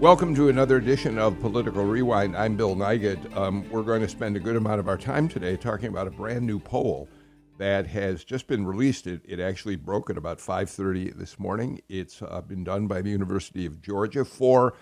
Welcome to another edition of Political Rewind. I'm Bill Nigut. Um, we're going to spend a good amount of our time today talking about a brand new poll that has just been released. It, it actually broke at about 5:30 this morning. It's uh, been done by the University of Georgia for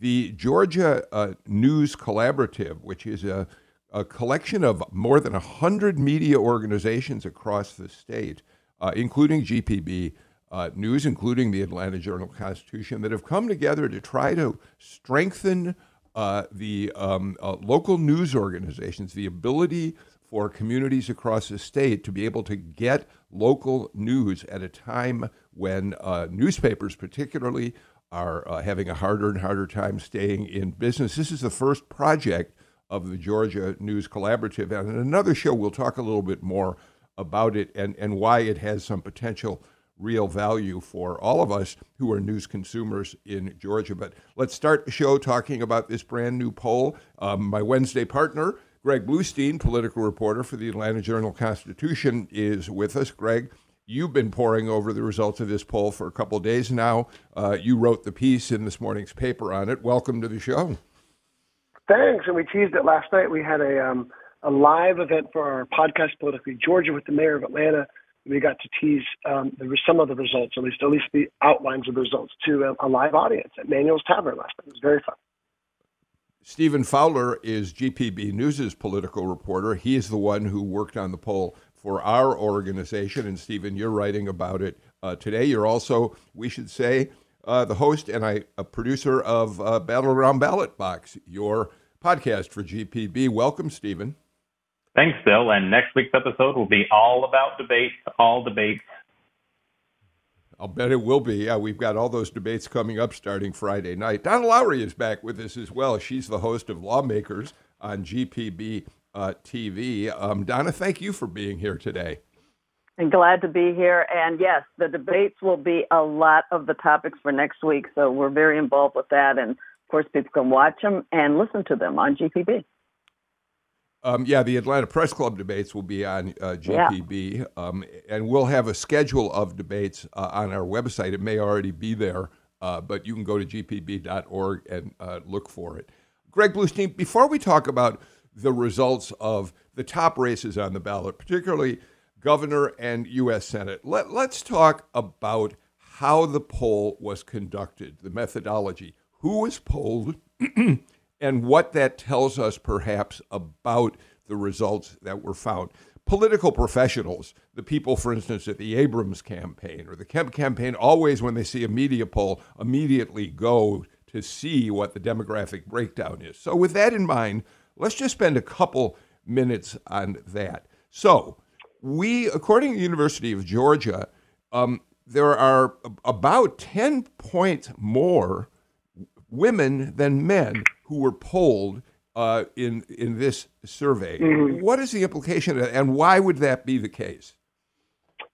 the Georgia uh, News Collaborative, which is a, a, collection of more than 100 media organizations across the state, uh, including GPB uh, news, including the Atlanta Journal Constitution, that have come together to try to strengthen uh, the um, uh, local news organizations, the ability for communities across the state to be able to get local news at a time when uh, newspapers, particularly, are uh, having a harder and harder time staying in business. This is the first project of the Georgia News Collaborative. And in another show, we'll talk a little bit more about it and, and why it has some potential real value for all of us who are news consumers in Georgia. But let's start the show talking about this brand new poll. Um, my Wednesday partner, Greg Bluestein, political reporter for the Atlanta Journal Constitution, is with us. Greg, you've been poring over the results of this poll for a couple days now. Uh, you wrote the piece in this morning's paper on it. Welcome to the show. Thanks. And we teased it last night. We had a um, a live event for our podcast, Politically Georgia, with the mayor of Atlanta we got to tease um, some of the results, at least at least the outlines of the results, to a, a live audience at Manuel's Tavern last night. It was very fun. Stephen Fowler is GPB News's political reporter. He is the one who worked on the poll for our organization. And Stephen, you're writing about it uh, today. You're also, we should say, uh, the host and I, a producer of uh, Battleground Ballot Box, your podcast for GPB. Welcome, Stephen. Thanks, Bill. And next week's episode will be all about debates, all debates. I'll bet it will be. Yeah, we've got all those debates coming up starting Friday night. Donna Lowry is back with us as well. She's the host of Lawmakers on GPB uh, TV. Um, Donna, thank you for being here today. And glad to be here. And yes, the debates will be a lot of the topics for next week. So we're very involved with that. And of course, people can watch them and listen to them on GPB. Um, yeah, the Atlanta Press Club debates will be on uh, GPB, yeah. um, and we'll have a schedule of debates uh, on our website. It may already be there, uh, but you can go to gpb.org and uh, look for it. Greg Bluestein, before we talk about the results of the top races on the ballot, particularly governor and U.S. Senate, let, let's talk about how the poll was conducted, the methodology, who was polled. and what that tells us perhaps about the results that were found. Political professionals, the people, for instance, at the Abrams campaign or the Kemp campaign, always, when they see a media poll, immediately go to see what the demographic breakdown is. So, with that in mind, let's just spend a couple minutes on that. So, we, according to the University of Georgia, um, there are about 10 points more women than men who were polled uh, in in this survey. Mm-hmm. What is the implication, and why would that be the case?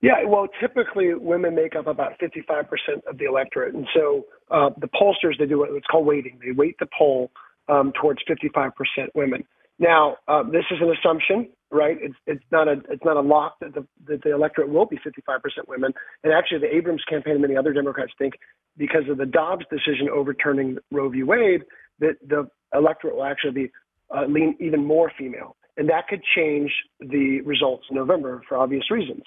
Yeah, well, typically women make up about 55% of the electorate, and so uh, the pollsters they do what's called weighting. They weight the poll um, towards 55% women. Now, uh, this is an assumption, right? It's it's not a it's not a lock that the that the electorate will be 55% women. And actually, the Abrams campaign and many other Democrats think because of the Dobbs decision overturning Roe v. Wade, that the electorate will actually be uh, lean even more female, and that could change the results in November for obvious reasons.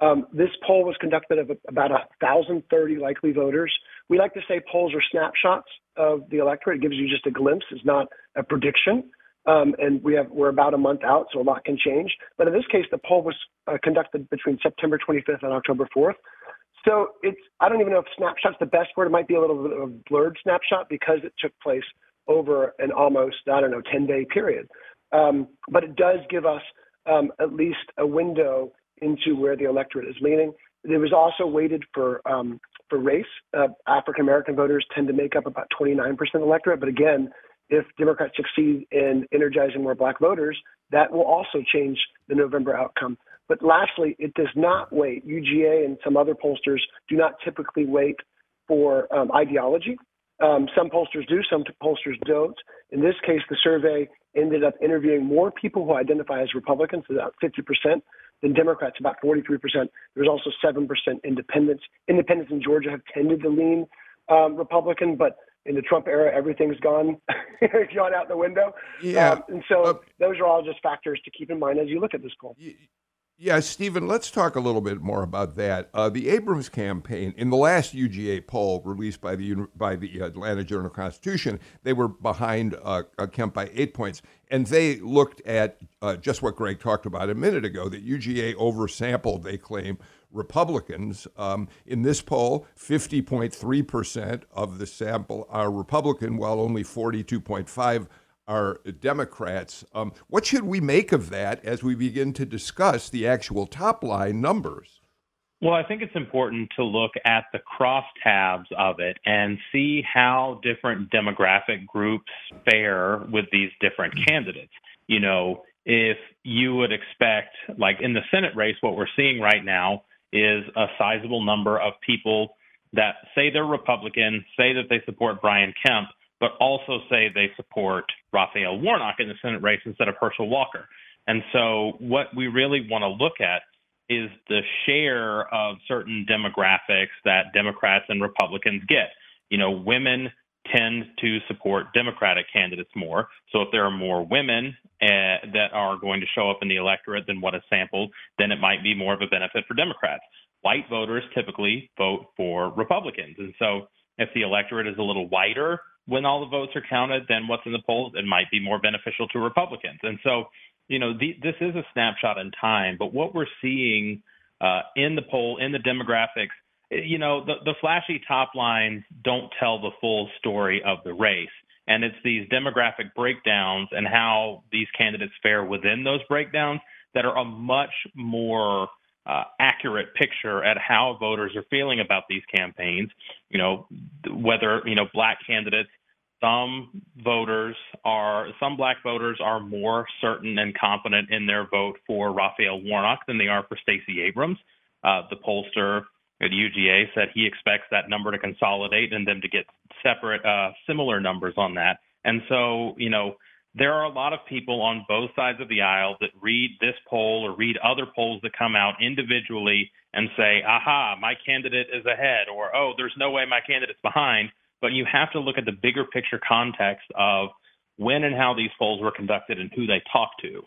Um, this poll was conducted of about 1,030 likely voters. We like to say polls are snapshots of the electorate. It gives you just a glimpse. It's not a prediction. Um, and we have we're about a month out, so a lot can change. But in this case, the poll was uh, conducted between September 25th and October 4th. So it's I don't even know if snapshot's the best word. It might be a little bit of a blurred snapshot because it took place over an almost, I don't know, 10 day period. Um, but it does give us um, at least a window into where the electorate is leaning. It was also weighted for um, for race. Uh, African American voters tend to make up about 29% of the electorate. But again, if Democrats succeed in energizing more black voters, that will also change the November outcome. But lastly, it does not wait. UGA and some other pollsters do not typically wait for ideology. Um, some pollsters do, some pollsters don't. In this case, the survey ended up interviewing more people who identify as Republicans, about 50%, than Democrats, about 43%. There's also 7% independents. Independents in Georgia have tended to lean um, Republican, but in the Trump era, everything's gone gone out the window. Yeah. Um, and so uh, those are all just factors to keep in mind as you look at this poll. Yeah, Stephen, let's talk a little bit more about that. Uh, the Abrams campaign, in the last UGA poll released by the by the Atlanta Journal Constitution, they were behind uh, Kemp by eight points, and they looked at uh, just what Greg talked about a minute ago that UGA oversampled. They claim Republicans. Um, in this poll, 50.3% of the sample are Republican, while only 42.5 are Democrats. Um, what should we make of that as we begin to discuss the actual top line numbers? Well, I think it's important to look at the crosstabs of it and see how different demographic groups fare with these different candidates. You know, if you would expect, like in the Senate race, what we're seeing right now is a sizable number of people that say they're Republican, say that they support Brian Kemp, but also say they support Raphael Warnock in the Senate race instead of Herschel Walker. And so, what we really want to look at is the share of certain demographics that Democrats and Republicans get. You know, women tend to support Democratic candidates more. So if there are more women uh, that are going to show up in the electorate than what is sampled, then it might be more of a benefit for Democrats. White voters typically vote for Republicans. And so if the electorate is a little whiter, when all the votes are counted, then what's in the polls, it might be more beneficial to Republicans. And so, you know, the, this is a snapshot in time, but what we're seeing uh, in the poll, in the demographics, you know, the, the flashy top lines don't tell the full story of the race. And it's these demographic breakdowns and how these candidates fare within those breakdowns that are a much more uh, accurate picture at how voters are feeling about these campaigns. You know, whether you know black candidates some voters are some black voters are more certain and confident in their vote for Raphael Warnock than they are for Stacey Abrams. Uh, the pollster at UGA said he expects that number to consolidate and them to get separate, uh, similar numbers on that. And so, you know, there are a lot of people on both sides of the aisle that read this poll or read other polls that come out individually and say, aha, my candidate is ahead, or oh, there's no way my candidate's behind but you have to look at the bigger picture context of when and how these polls were conducted and who they talked to.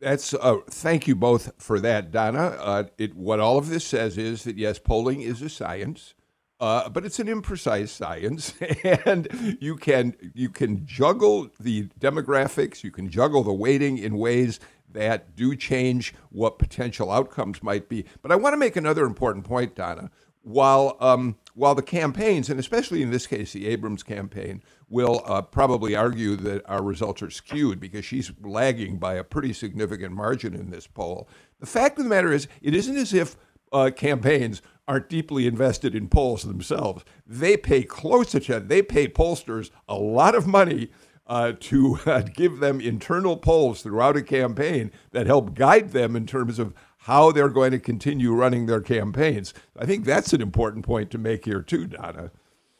That's uh, thank you both for that, Donna. Uh, it, what all of this says is that yes, polling is a science, uh, but it's an imprecise science, and you can you can juggle the demographics, you can juggle the weighting in ways that do change what potential outcomes might be. But I want to make another important point, Donna. While um, while the campaigns, and especially in this case, the Abrams campaign, will uh, probably argue that our results are skewed because she's lagging by a pretty significant margin in this poll. The fact of the matter is, it isn't as if uh, campaigns aren't deeply invested in polls themselves. They pay close attention. They pay pollsters a lot of money uh, to uh, give them internal polls throughout a campaign that help guide them in terms of how they're going to continue running their campaigns. I think that's an important point to make here too, Donna.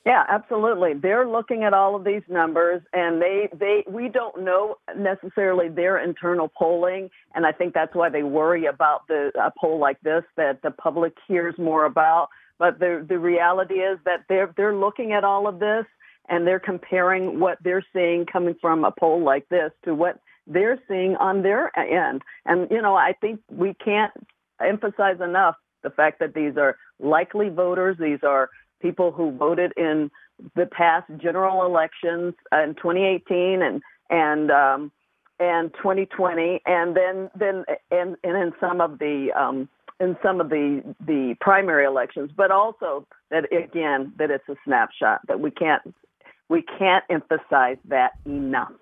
Yeah, absolutely. They're looking at all of these numbers, and they they we don't know necessarily their internal polling, and I think that's why they worry about the a poll like this that the public hears more about. But the the reality is that they're they're looking at all of this, and they're comparing what they're seeing coming from a poll like this to what they're seeing on their end. And, you know, I think we can't emphasize enough the fact that these are likely voters. These are people who voted in the past general elections in 2018 and, and, um, and 2020, and then then and, and in some of the um, in some of the the primary elections, but also that again that it's a snapshot that we can't we can't emphasize that enough.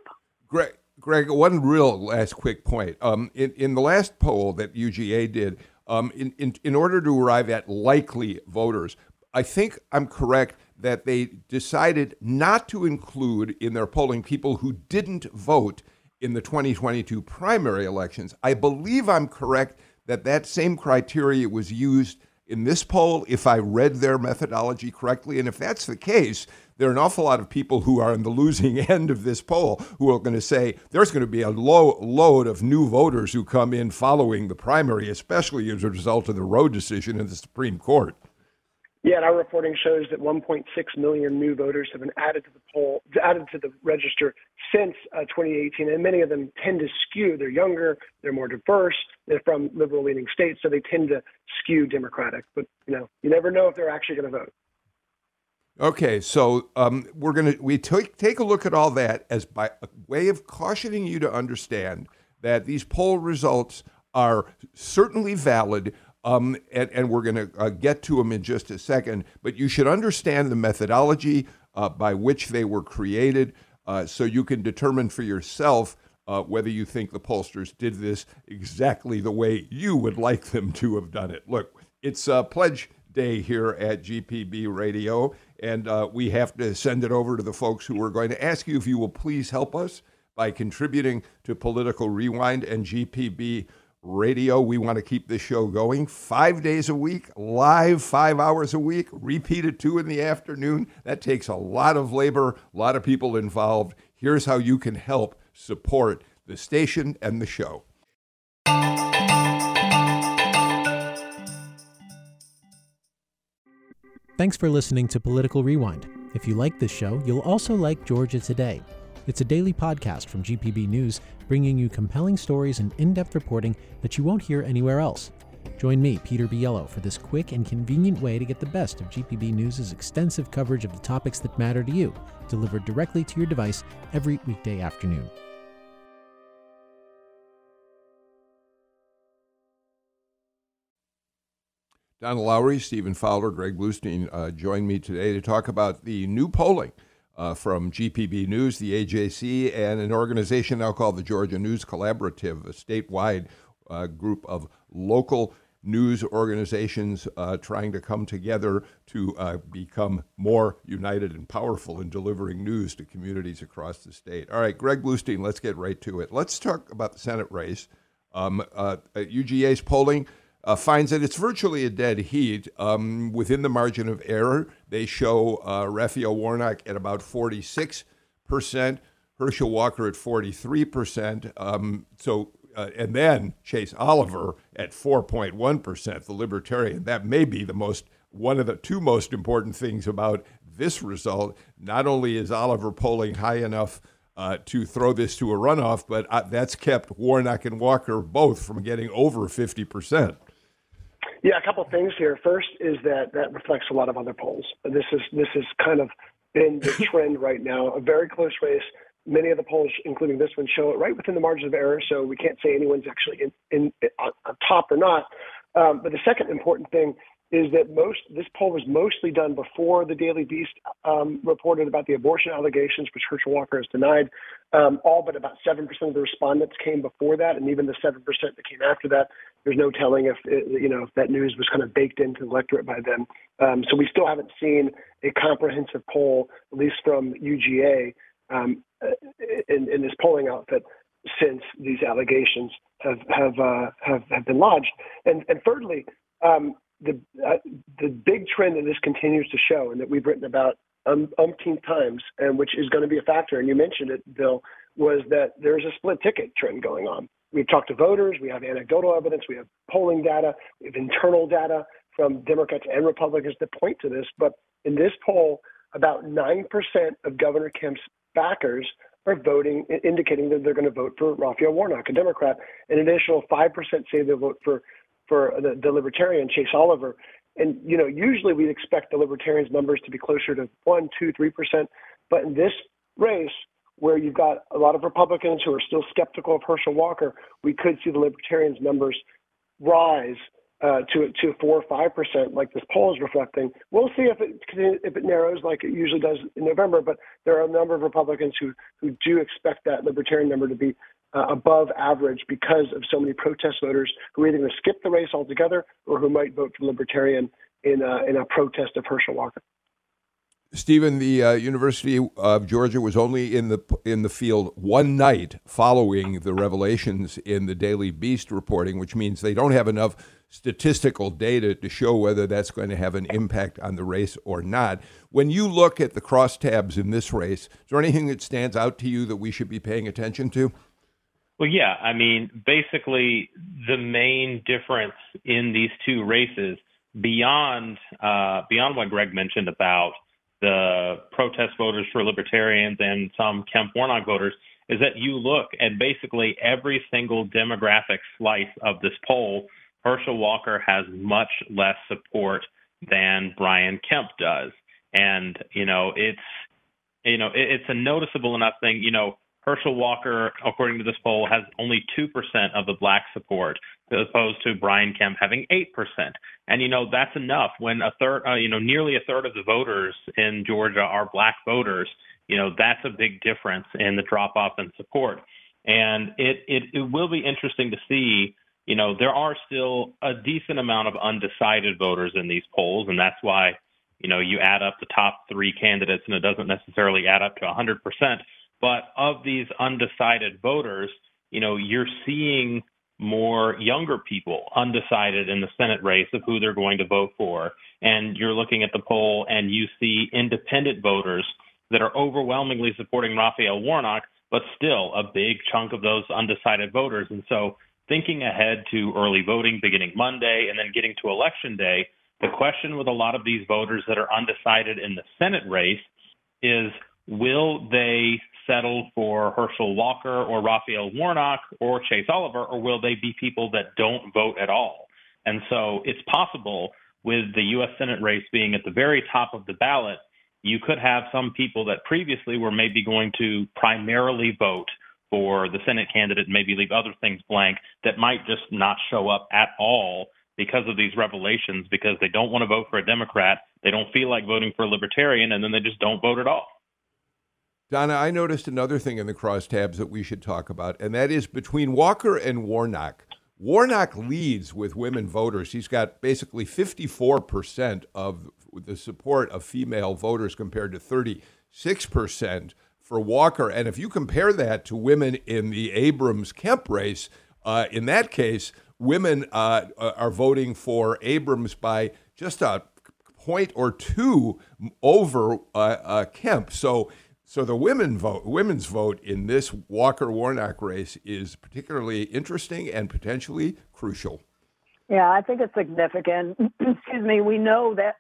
Great. Greg, one real last quick point. Um, in, in the last poll that UGA did, um, in, in, in order to arrive at likely voters, I think I'm correct that they decided not to include in their polling people who didn't vote in the 2022 primary elections. I believe I'm correct that that same criteria was used in this poll, if I read their methodology correctly. And if that's the case, there are an awful lot of people who are in the losing end of this poll who are going to say there's going to be a low load of new voters who come in following the primary, especially as a result of the Roe decision in the Supreme Court. Yeah, and our reporting shows that 1.6 million new voters have been added to the poll, added to the register since uh, 2018, and many of them tend to skew. They're younger, they're more diverse, they're from liberal-leaning states, so they tend to skew Democratic. But you know, you never know if they're actually going to vote. Okay, so um, we're gonna we take take a look at all that as by a way of cautioning you to understand that these poll results are certainly valid. Um, and, and, we're going to uh, get to them in just a second, but you should understand the methodology uh, by which they were created uh, so you can determine for yourself uh, whether you think the pollsters did this exactly the way you would like them to have done it. Look, it's pledge day here at GPB Radio, and uh, we have to send it over to the folks who are going to ask you if you will please help us by contributing to Political Rewind and GPB Radio. We want to keep this show going five days a week, live five hours a week, repeat repeated two in the afternoon. That takes a lot of labor, a lot of people involved. Here's how you can help support the station and the show. Thanks for listening to Political Rewind. If you like this show, you'll also like Georgia Today. It's a daily podcast from GPB News, bringing you compelling stories and in depth reporting that you won't hear anywhere else. Join me, Peter Biello, for this quick and convenient way to get the best of GPB News' extensive coverage of the topics that matter to you, delivered directly to your device every weekday afternoon. Donna Lowry, Stephen Fowler, Greg Bluestein uh, joined me today to talk about the new polling uh, from GPB News, the AJC, and an organization now called the Georgia News Collaborative, a statewide uh, group of local news organizations uh, trying to come together to uh, become more united and powerful in delivering news to communities across the state. All right, Greg Bluestein, let's get right to it. Let's talk about the Senate race. Um, UGA's uh, polling uh, finds that it's virtually a dead heat. Um, within the margin of error, they show uh, Raphael Warnock at about 46%, Herschel Walker at 43%. Um, so, uh, and then Chase Oliver at 4.1%, the Libertarian. That may be the most one of the two most important things about this result. Not only is Oliver polling high enough uh, to throw this to a runoff, but uh, that's kept Warnock and Walker both from getting over 50%. Yeah, a couple of things here. First is that that reflects a lot of other polls. This is this is kind of been the trend right now. A very close race. Many of the polls, including this one, show it right within the margin of error. So we can't say anyone's actually in, in, in on, on top or not. Um, but the second important thing is that most this poll was mostly done before the Daily Beast um, reported about the abortion allegations, which Herschel Walker has denied. Um, all but about seven percent of the respondents came before that, and even the seven percent that came after that, there's no telling if you know if that news was kind of baked into the electorate by then. Um, so we still haven't seen a comprehensive poll, at least from UGA, um, in, in this polling outfit since these allegations have have uh, have, have been lodged. And and thirdly, um, the uh, the big trend that this continues to show, and that we've written about um, umpteen times, and which is going to be a factor, and you mentioned it, Bill, was that there's a split ticket trend going on. We've talked to voters, we have anecdotal evidence, we have polling data, we have internal data from Democrats and Republicans that point to this. But in this poll, about 9% of Governor Kemp's backers are voting, indicating that they're going to vote for Raphael Warnock, a Democrat. An additional 5% say they'll vote for for the, the Libertarian Chase Oliver. And you know, usually we'd expect the Libertarians' numbers to be closer to one, two, three percent. But in this race, where you've got a lot of Republicans who are still skeptical of Herschel Walker, we could see the Libertarians' numbers rise uh, to to four or five percent, like this poll is reflecting. We'll see if it if it narrows like it usually does in November. But there are a number of Republicans who who do expect that Libertarian number to be uh, above average because of so many protest voters who are either going to skip the race altogether or who might vote for Libertarian in a, in a protest of Herschel Walker. Stephen, the uh, University of Georgia was only in the in the field one night following the revelations in the Daily Beast reporting, which means they don't have enough statistical data to show whether that's going to have an impact on the race or not. When you look at the crosstabs in this race, is there anything that stands out to you that we should be paying attention to? Well, yeah. I mean, basically, the main difference in these two races, beyond uh, beyond what Greg mentioned about the protest voters for libertarians and some Kemp Warnock voters is that you look at basically every single demographic slice of this poll. Herschel Walker has much less support than Brian Kemp does. And, you know, it's, you know, it's a noticeable enough thing. You know, Herschel Walker, according to this poll, has only 2% of the black support, as opposed to Brian Kemp having 8%. And, you know, that's enough when a third, uh, you know, nearly a third of the voters in Georgia are black voters. You know, that's a big difference in the drop off in support. And it, it, it will be interesting to see, you know, there are still a decent amount of undecided voters in these polls. And that's why, you know, you add up the top three candidates and it doesn't necessarily add up to 100%. But of these undecided voters, you know, you're seeing more younger people undecided in the Senate race of who they're going to vote for. And you're looking at the poll and you see independent voters that are overwhelmingly supporting Raphael Warnock, but still a big chunk of those undecided voters. And so thinking ahead to early voting beginning Monday and then getting to election day, the question with a lot of these voters that are undecided in the Senate race is will they settle for Herschel Walker or Raphael Warnock or Chase Oliver, or will they be people that don't vote at all? And so it's possible with the U.S. Senate race being at the very top of the ballot, you could have some people that previously were maybe going to primarily vote for the Senate candidate, and maybe leave other things blank, that might just not show up at all because of these revelations, because they don't want to vote for a Democrat, they don't feel like voting for a Libertarian, and then they just don't vote at all. Donna, I noticed another thing in the crosstabs that we should talk about, and that is between Walker and Warnock. Warnock leads with women voters. He's got basically 54% of the support of female voters compared to 36% for Walker. And if you compare that to women in the Abrams Kemp race, uh, in that case, women uh, are voting for Abrams by just a point or two over uh, uh Kemp. So so the women vote, women's vote in this Walker Warnock race is particularly interesting and potentially crucial. Yeah, I think it's significant. excuse me. We know that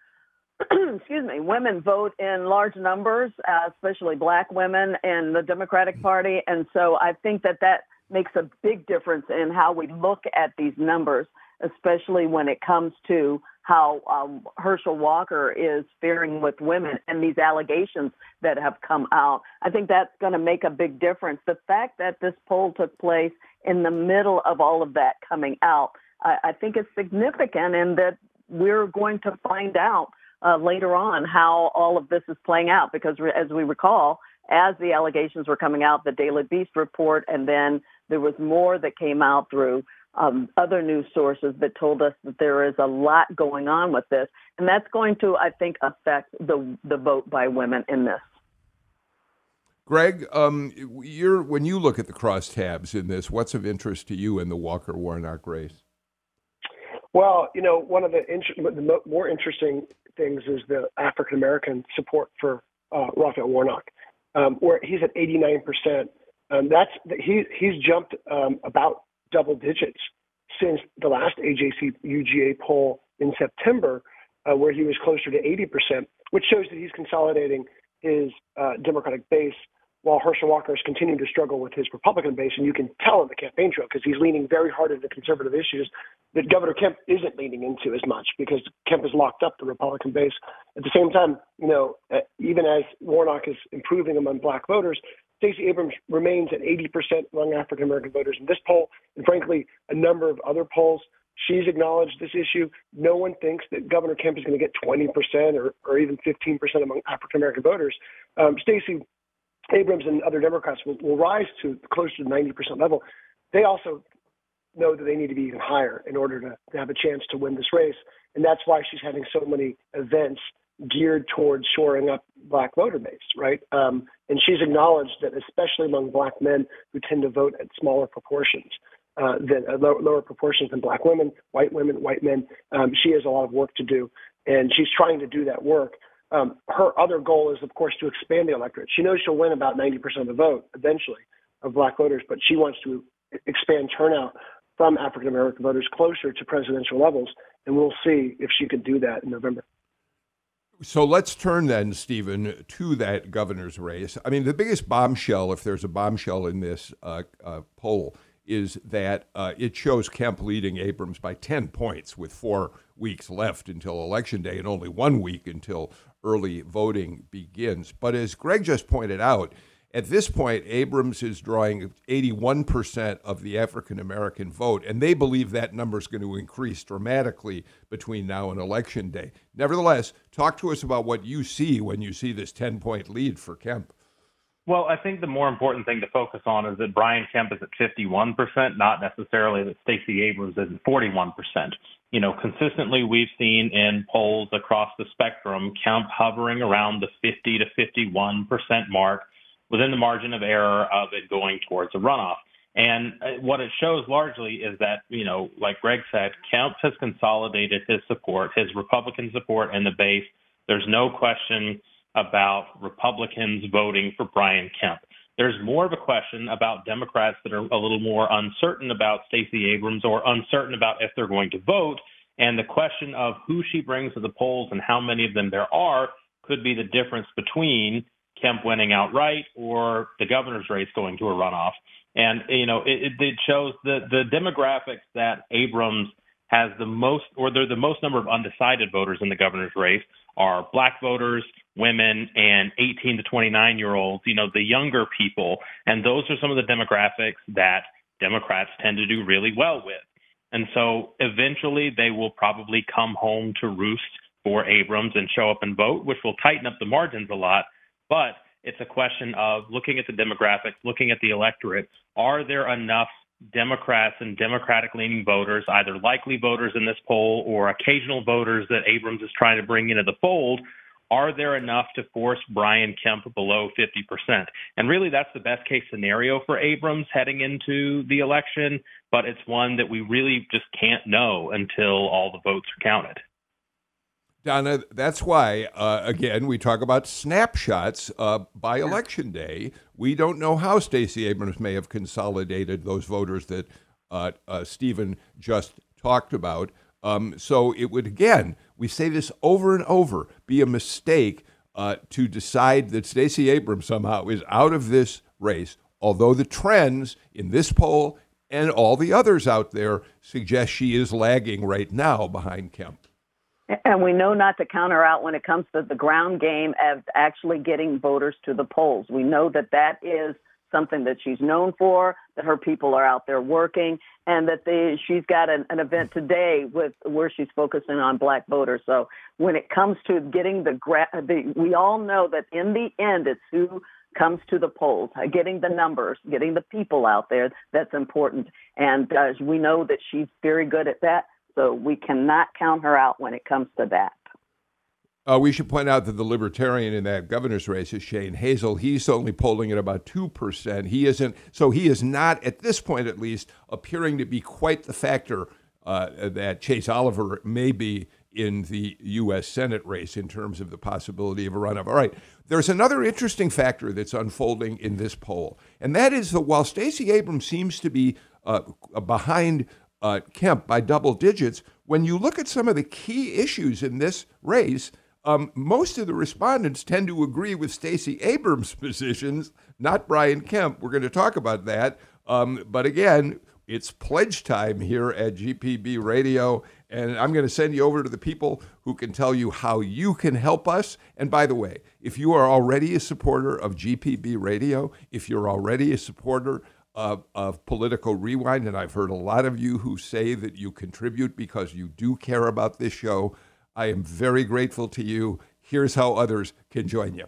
excuse me, women vote in large numbers, uh, especially black women in the Democratic Party, and so I think that that makes a big difference in how we look at these numbers, especially when it comes to how um, Herschel Walker is faring with women and these allegations that have come out. I think that's going to make a big difference. The fact that this poll took place in the middle of all of that coming out, I, I think is significant, and that we're going to find out uh, later on how all of this is playing out. Because as we recall, as the allegations were coming out, the Daily Beast report, and then there was more that came out through um, other news sources that told us that there is a lot going on with this, and that's going to, I think, affect the the vote by women in this. Greg, um, you're when you look at the crosstabs in this, what's of interest to you in the Walker Warnock race? Well, you know, one of the, the more interesting things is the African American support for uh, Raphael Warnock, um, where he's at 89 percent. Um, that's he he's jumped um, about double digits since the last AJC UGA poll in September, uh, where he was closer to 80%, which shows that he's consolidating his uh, Democratic base while Herschel Walker is continuing to struggle with his Republican base. And you can tell in the campaign trail because he's leaning very hard into conservative issues that Governor Kemp isn't leaning into as much because Kemp has locked up the Republican base. At the same time, you know, uh, even as Warnock is improving among black voters, Stacey Abrams remains at 80% among African American voters in this poll, and frankly, a number of other polls. She's acknowledged this issue. No one thinks that Governor Kemp is going to get 20% or, or even 15% among African American voters. Um, Stacey Abrams and other Democrats will, will rise to close to the 90% level. They also know that they need to be even higher in order to, to have a chance to win this race. And that's why she's having so many events geared towards shoring up black voter base, right? Um, and she's acknowledged that, especially among black men who tend to vote at smaller proportions, uh, than uh, lower, lower, proportions than black women, white women, white men, um, she has a lot of work to do, and she's trying to do that work. Um, her other goal is, of course, to expand the electorate. She knows she'll win about 90% of the vote eventually of black voters, but she wants to expand turnout from African American voters closer to presidential levels, and we'll see if she can do that in November. So let's turn then, Stephen, to that governor's race. I mean, the biggest bombshell, if there's a bombshell in this uh, uh, poll, is that uh, it shows Kemp leading Abrams by 10 points with four weeks left until Election Day and only one week until early voting begins. But as Greg just pointed out, at this point, Abrams is drawing 81% of the African American vote, and they believe that number is going to increase dramatically between now and Election Day. Nevertheless, talk to us about what you see when you see this 10 point lead for Kemp. Well, I think the more important thing to focus on is that Brian Kemp is at 51%, not necessarily that Stacey Abrams is at 41%. You know, consistently we've seen in polls across the spectrum Kemp hovering around the 50 to 51% mark within the margin of error of it going towards a runoff. And uh, what it shows largely is that, you know, like Greg said, Kemp has consolidated his support, his Republican support in the base. There's no question about Republicans voting for Brian Kemp. There's more of a question about Democrats that are a little more uncertain about Stacey Abrams or uncertain about if they're going to vote. And the question of who she brings to the polls and how many of them there are could be the difference between Kemp winning outright or the governor's race going to a runoff. And you know, it, it shows the the demographics that Abrams has the most, or they're the most number of undecided voters in the governor's race are black voters, women, and 18 to 29 year olds. You know, the younger people, and those are some of the demographics that Democrats tend to do really well with. And so eventually they will probably come home to roost for Abrams and show up and vote, which will tighten up the margins a lot. But it's a question of looking at the demographics, looking at the electorate. Are there enough Democrats and Democratic leaning voters, either likely voters in this poll or occasional voters that Abrams is trying to bring into the fold? Are there enough to force Brian Kemp below 50%? And really, that's the best case scenario for Abrams heading into the election, but it's one that we really just can't know until all the votes are counted. Donna, that's why, uh, again, we talk about snapshots uh, by election day. We don't know how Stacey Abrams may have consolidated those voters that uh, uh Stephen just talked about. Um, so it would, again, we say this over and over, be a mistake uh, to decide that Stacey Abrams somehow is out of this race, although the trends in this poll and all the others out there suggest she is lagging right now behind Kemp. And we know not to counter out when it comes to the ground game of actually getting voters to the polls. We know that that is something that she's known for, that her people are out there working, and that they, she's got an, an event today with where she's focusing on black voters. So when it comes to getting the, the we all know that in the end, it's who comes to the polls, getting the numbers, getting the people out there. That's important, and uh, we know that she's very good at that. So we cannot count her out when it comes to that. Uh, we should point out that the libertarian in that governor's race is Shane Hazel. He's only polling at about 2%. He isn't, so he is not, at this point at least, appearing to be quite the factor uh, that Chase Oliver may be in the U.S. Senate race in terms of the possibility of a runoff. All right, there's another interesting factor that's unfolding in this poll, and that is that while Stacey Abrams seems to be uh, behind uh, Kemp by double digits. When you look at some of the key issues in this race, um, most of the respondents tend to agree with Stacey Abrams' positions, not Brian Kemp. We're going to talk about that. Um, but again, it's pledge time here at GPB Radio, and I'm going to send you over to the people who can tell you how you can help us. And by the way, if you are already a supporter of GPB Radio, if you're already a supporter of, of Political Rewind, and I've heard a lot of you who say that you contribute because you do care about this show. I am very grateful to you. Here's how others can join you.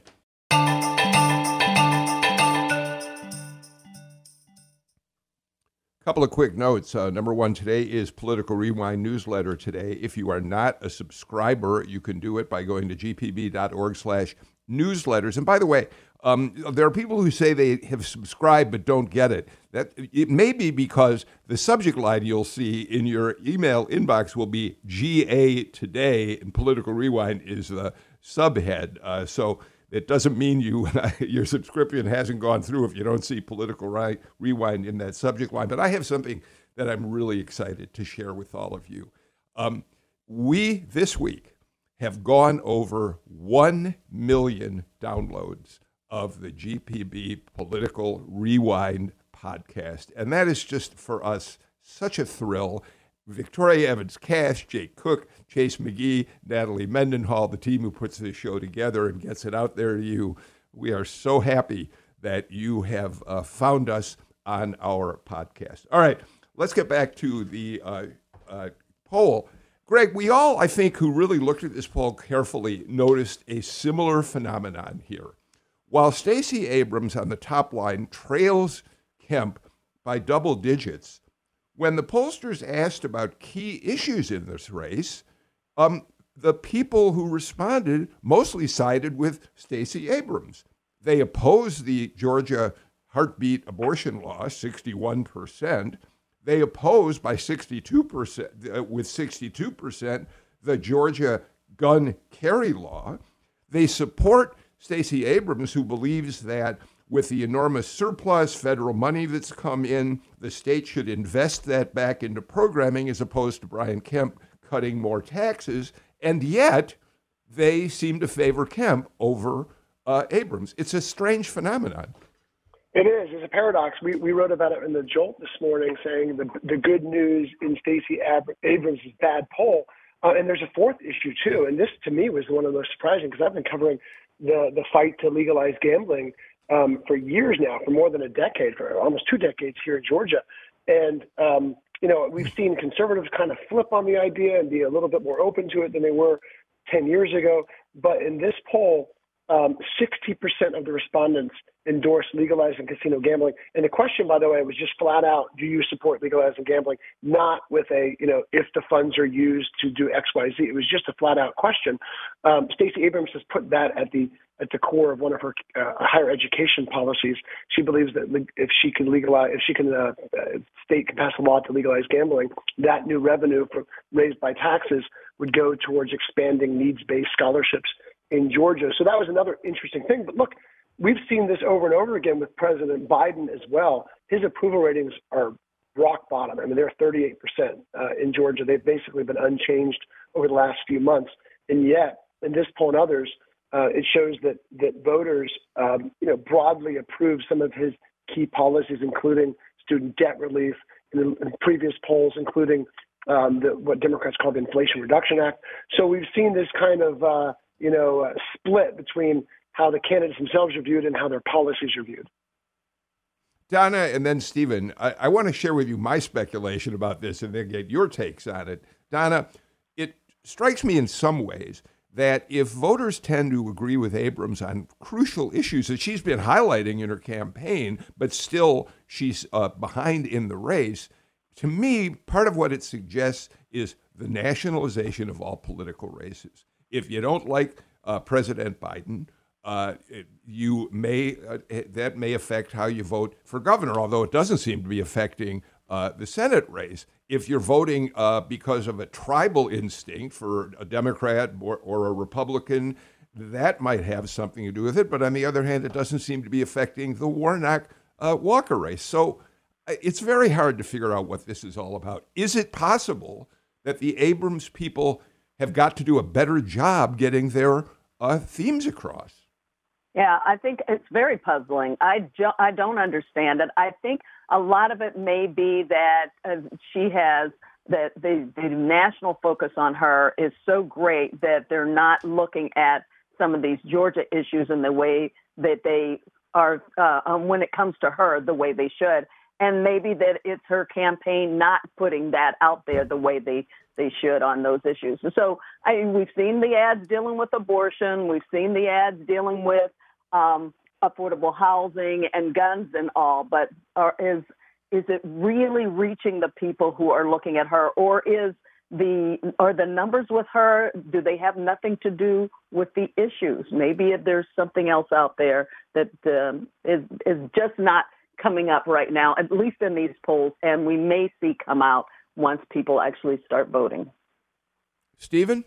Couple of quick notes. Uh, number one, today is Political Rewind newsletter today. If you are not a subscriber, you can do it by going to gpb.org slash newsletters. And by the way, um, there are people who say they have subscribed but don't get it. That it may be because the subject line you'll see in your email inbox will be GA today, and Political Rewind is the subhead. Uh, so it doesn't mean you your subscription hasn't gone through if you don't see Political Rewind in that subject line. But I have something that I'm really excited to share with all of you. Um, we this week have gone over 1 million downloads of the GPB Political Rewind podcast. And that is just for us such a thrill. Victoria Evans Cash, Jake Cook, Chase McGee, Natalie Mendenhall, the team who puts this show together and gets it out there to you. We are so happy that you have uh, found us on our podcast. All right, let's get back to the uh, uh, poll. Greg, we all, I think, who really looked at this poll carefully, noticed a similar phenomenon here. While Stacey Abrams on the top line trails Kemp by double digits, when the pollsters asked about key issues in this race, um, the people who responded mostly sided with Stacey Abrams. They opposed the Georgia heartbeat abortion law, 61%. They opposed by 62%, uh, with 62%, the Georgia gun carry law. They support Stacey Abrams, who believes that with the enormous surplus federal money that's come in, the state should invest that back into programming as opposed to Brian Kemp cutting more taxes. And yet, they seem to favor Kemp over uh, Abrams. It's a strange phenomenon. It is. It's a paradox. We, we wrote about it in the Jolt this morning, saying the the good news in Stacey Ab- Abrams' bad poll. Uh, and there's a fourth issue too, and this to me was one of the most surprising because I've been covering the the fight to legalize gambling um, for years now, for more than a decade, for almost two decades here in Georgia. And um, you know, we've seen conservatives kind of flip on the idea and be a little bit more open to it than they were 10 years ago. But in this poll, um, 60% of the respondents endorsed legalizing casino gambling. And the question, by the way, was just flat out: Do you support legalizing gambling? Not with a, you know, if the funds are used to do X, Y, Z. It was just a flat out question. Um, Stacey Abrams has put that at the at the core of one of her uh, higher education policies. She believes that if she can legalize, if she can, uh, uh, state can pass a law to legalize gambling, that new revenue for, raised by taxes would go towards expanding needs-based scholarships in Georgia. So that was another interesting thing. But look, we've seen this over and over again with President Biden as well. His approval ratings are rock bottom. I mean, they're 38% uh, in Georgia. They've basically been unchanged over the last few months. And yet, in this poll and others, uh, it shows that that voters, um, you know, broadly approve some of his key policies, including student debt relief, in, in previous polls, including um, the, what Democrats call the Inflation Reduction Act. So we've seen this kind of uh, you know, uh, split between how the candidates themselves are viewed and how their policies are viewed. Donna and then Stephen, I, I want to share with you my speculation about this and then get your takes on it. Donna, it strikes me in some ways that if voters tend to agree with Abrams on crucial issues that she's been highlighting in her campaign, but still she's uh, behind in the race, to me, part of what it suggests is the nationalization of all political races if you don't like uh, President Biden, uh, you may uh, that may affect how you vote for governor. Although it doesn't seem to be affecting uh, the Senate race. If you're voting uh, because of a tribal instinct for a Democrat or, or, a Republican, that might have something to do with it. But on the other hand, it doesn't seem to be affecting the Warnock uh, Walker race. So it's very hard to figure out what this is all about. Is it possible that the Abrams people have got to do a better job getting their uh, themes across. Yeah, I think it's very puzzling. I, jo- I don't understand it. I think a lot of it may be that uh, she has that the, the national focus on her is so great that they're not looking at some of these Georgia issues in the way that they are uh, um, when it comes to her the way they should and maybe that it's her campaign not putting that out there the way they they should on those issues. So I, we've seen the ads dealing with abortion. We've seen the ads dealing with um, affordable housing and guns and all. But are, is is it really reaching the people who are looking at her, or is the are the numbers with her do they have nothing to do with the issues? Maybe there's something else out there that um, is is just not coming up right now at least in these polls and we may see come out once people actually start voting. Stephen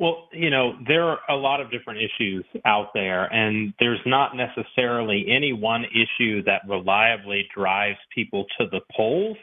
well, you know, there are a lot of different issues out there, and there's not necessarily any one issue that reliably drives people to the polls.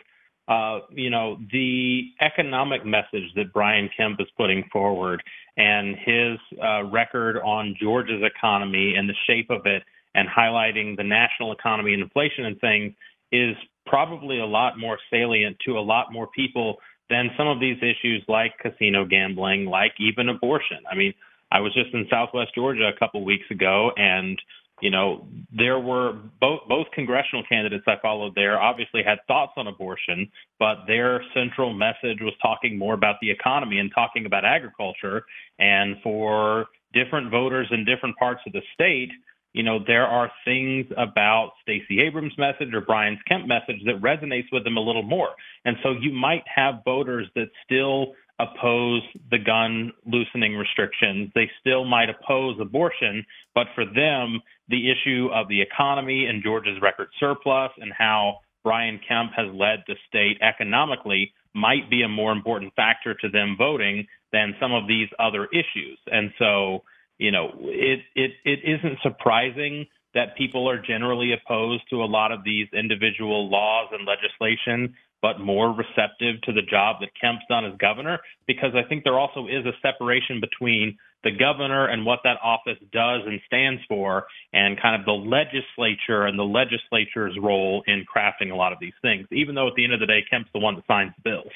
Uh, you know, the economic message that Brian Kemp is putting forward and his uh, record on Georgia's economy and the shape of it and highlighting the national economy and inflation and things is probably a lot more salient to a lot more people than some of these issues like casino gambling, like even abortion. I mean, I was just in Southwest Georgia a couple weeks ago and you know, there were both both congressional candidates I followed there obviously had thoughts on abortion, but their central message was talking more about the economy and talking about agriculture. And for different voters in different parts of the state, you know, there are things about Stacey Abrams' message or Brian Kemp message that resonates with them a little more. And so you might have voters that still oppose the gun loosening restrictions. They still might oppose abortion, but for them, the issue of the economy and Georgia's record surplus and how Brian Kemp has led the state economically might be a more important factor to them voting than some of these other issues. And so, you know, it it it isn't surprising that people are generally opposed to a lot of these individual laws and legislation but more receptive to the job that Kemp's done as governor, because I think there also is a separation between the governor and what that office does and stands for, and kind of the legislature and the legislature's role in crafting a lot of these things, even though at the end of the day, Kemp's the one that signs the bills.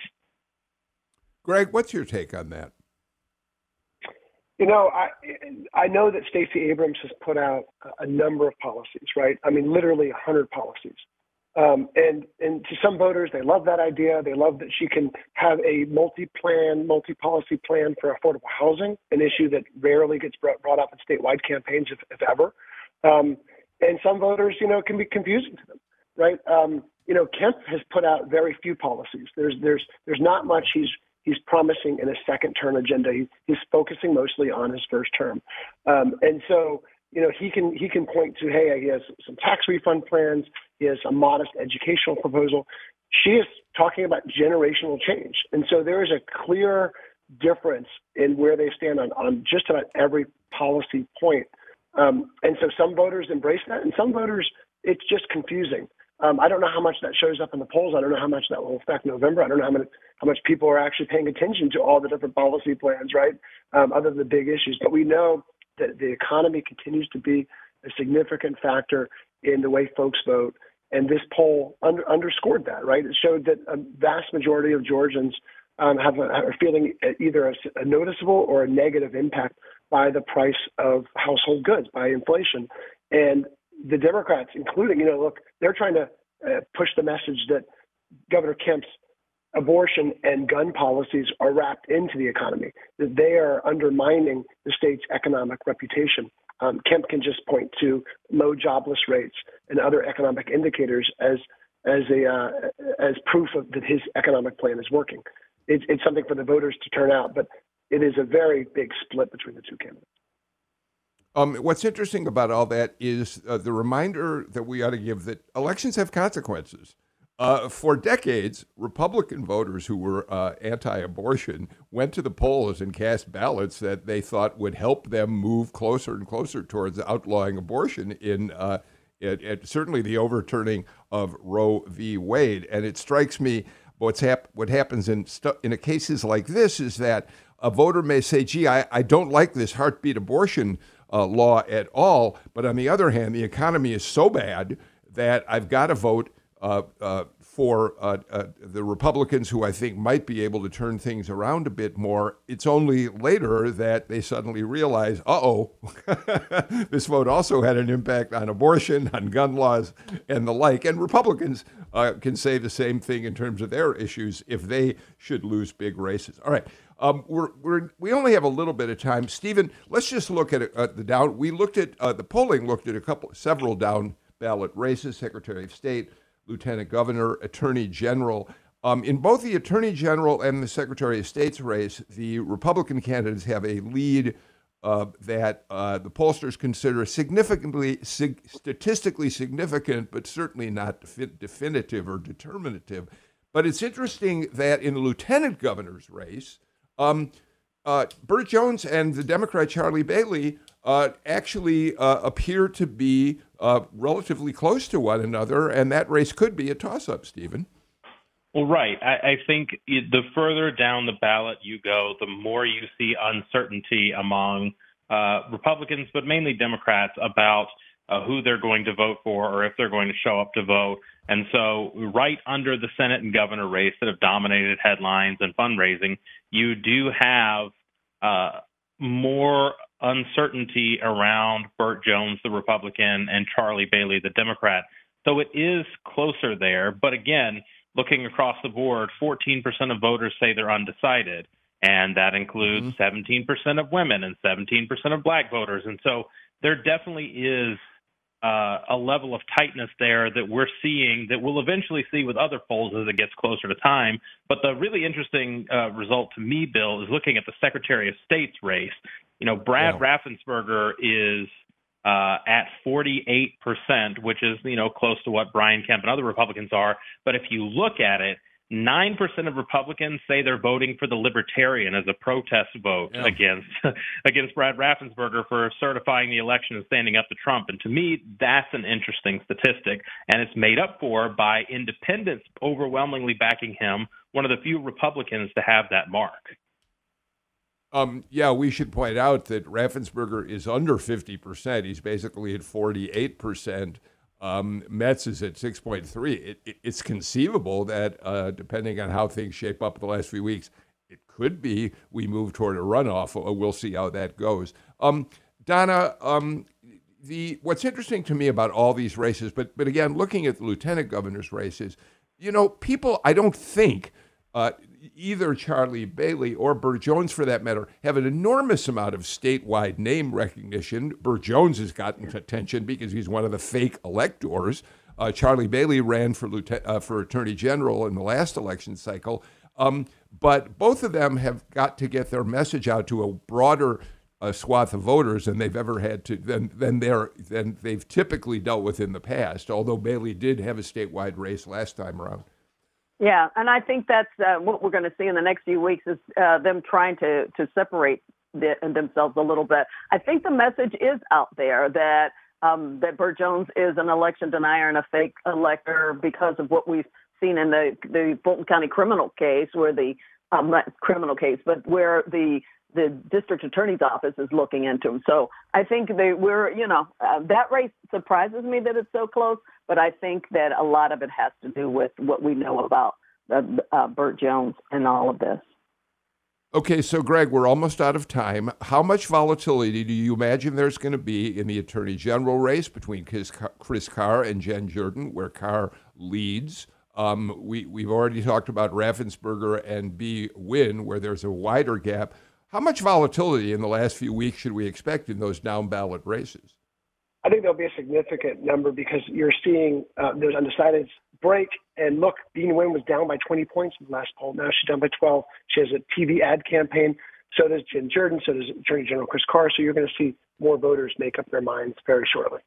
Greg, what's your take on that? You know, I I know that Stacey Abrams has put out a number of policies, right? I mean, literally a 100 policies. Um, and and to some voters, they love that idea. They love that she can have a multi-plan, multi-policy plan for affordable housing, an issue that rarely gets brought, brought up in statewide campaigns, if, if ever. Um, and some voters, you know, can be confusing to them, right? Um, you know, Kemp has put out very few policies. There's there's there's not much he's he's promising in a second term agenda. He, he's focusing mostly on his first term, um, and so you know, he can he can point to, hey, he has some tax refund plans, he has a modest educational proposal. She is talking about generational change, and so there is a clear difference in where they stand on on just about every policy point. Um, and so some voters embrace that, and some voters it's just confusing. Um, I don't know how much that shows up in the polls. I don't know how much that will affect November. I don't know how, many, how much people are actually paying attention to all the different policy plans, right? Um, other than the big issues. But we know that the economy continues to be a significant factor in the way folks vote. And this poll under, underscored that, right? It showed that a vast majority of Georgians um, have a, are feeling either a, a noticeable or a negative impact by the price of household goods, by inflation. And the Democrats, including, you know, look, they're trying to uh, push the message that Governor Kemp's abortion and gun policies are wrapped into the economy, that they are undermining the state's economic reputation. Um, Kemp can just point to low jobless rates and other economic indicators as as a uh, as proof of that his economic plan is working. It's, it's something for the voters to turn out, but it is a very big split between the two candidates. Um, what's interesting about all that is uh, the reminder that we ought to give that elections have consequences. Uh, for decades, Republican voters who were uh, anti abortion went to the polls and cast ballots that they thought would help them move closer and closer towards outlawing abortion in uh, certainly the overturning of Roe v. Wade. And it strikes me what's hap- what happens in, stu- in cases like this is that a voter may say, gee, I, I don't like this heartbeat abortion uh, law at all. But on the other hand, the economy is so bad that I've got to vote uh, uh, for uh, uh, the Republicans who I think might be able to turn things around a bit more. It's only later that they suddenly realize, uh oh, this vote also had an impact on abortion, on gun laws, and the like. And Republicans uh, can say the same thing in terms of their issues if they should lose big races. All right. Um, we're, we're, we only have a little bit of time. Stephen, let's just look at, at the down. We looked at the polling, looked at a couple, several down ballot races, Secretary of State, lieutenant governor, attorney general. Um, in both the attorney general and the secretary of state's race, the Republican candidates have a lead uh, that uh, the pollsters consider significantly, sig- statistically significant, but certainly not defi- definitive or determinative. But it's interesting that in the lieutenant governor's race, um, uh, Burt Jones and the Democrat Charlie Bailey uh, actually uh, appear to be uh, relatively close to one another, and that race could be a toss up, Stephen. Well, right. I, I think the further down the ballot you go, the more you see uncertainty among uh, Republicans, but mainly Democrats, about uh, who they're going to vote for or if they're going to show up to vote. And so, right under the Senate and governor race that have dominated headlines and fundraising, you do have uh, more uncertainty around Burt Jones, the Republican, and Charlie Bailey, the Democrat. So it is closer there. But again, looking across the board, 14% of voters say they're undecided. And that includes mm-hmm. 17% of women and 17% of black voters. And so there definitely is uh, a level of tightness there that we're seeing that we'll eventually see with other polls as it gets closer to time. But the really interesting uh, result to me, Bill, is looking at the Secretary of State's race. You know, Brad yeah. Raffensperger is uh, at 48%, which is, you know, close to what Brian Kemp and other Republicans are. But if you look at it, 9% of Republicans say they're voting for the Libertarian as a protest vote yeah. against against Brad Raffensperger for certifying the election and standing up to Trump. And to me, that's an interesting statistic. And it's made up for by independents overwhelmingly backing him, one of the few Republicans to have that mark. Um, yeah, we should point out that Raffensperger is under 50%. He's basically at 48%. Um, Metz is at 6.3. It, it, it's conceivable that, uh, depending on how things shape up the last few weeks, it could be we move toward a runoff. We'll see how that goes. Um, Donna, um, the what's interesting to me about all these races, but but again, looking at the lieutenant governor's races, you know, people I don't think uh, either Charlie Bailey or Burt Jones, for that matter, have an enormous amount of statewide name recognition. Burt Jones has gotten attention because he's one of the fake electors. Uh, Charlie Bailey ran for lieutenant, uh, for attorney general in the last election cycle. Um, but both of them have got to get their message out to a broader uh, swath of voters than they've ever had to than than they're than they've typically dealt with in the past. Although Bailey did have a statewide race last time around. Yeah, and I think that's uh, what we're going to see in the next few weeks is uh, them trying to to separate the, themselves a little bit. I think the message is out there that um, that Burt Jones is an election denier and a fake elector because of what we've seen in the the Fulton County criminal case, where the um, not criminal case, but where the the district attorney's office is looking into him. So I think they we're you know uh, that race surprises me that it's so close, but I think that a lot of it has to do with what we know about uh, uh, Burt Jones and all of this. Okay, so Greg, we're almost out of time. How much volatility do you imagine there's going to be in the Attorney General race between Chris Carr and Jen Jordan, where Carr leads? Um, we, we've already talked about Raffensperger and Bee Nguyen, where there's a wider gap. How much volatility in the last few weeks should we expect in those down ballot races? I think there'll be a significant number because you're seeing uh, those undecideds break. And look, Bee Nguyen was down by 20 points in the last poll. Now she's down by 12. She has a TV ad campaign. So does Jen Jordan. So does Attorney General Chris Carr. So you're going to see more voters make up their minds very shortly.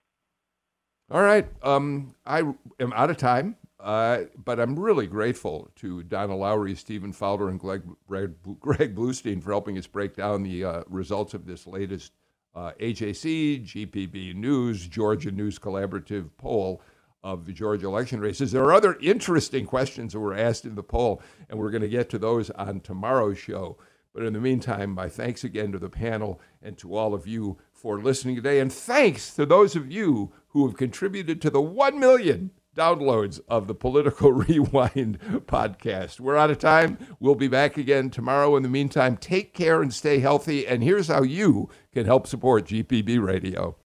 All right. Um, I am out of time. Uh, but I'm really grateful to Donna Lowry, Stephen Fowler, and Greg, Greg, Greg Bluestein for helping us break down the uh, results of this latest uh, AJC, GPB News, Georgia News Collaborative poll of the Georgia election races. There are other interesting questions that were asked in the poll, and we're going to get to those on tomorrow's show. But in the meantime, my thanks again to the panel and to all of you for listening today. And thanks to those of you who have contributed to the 1 million downloads of the Political Rewind podcast. We're out of time. We'll be back again tomorrow. In the meantime, take care and stay healthy. And here's how you can help support GPB Radio.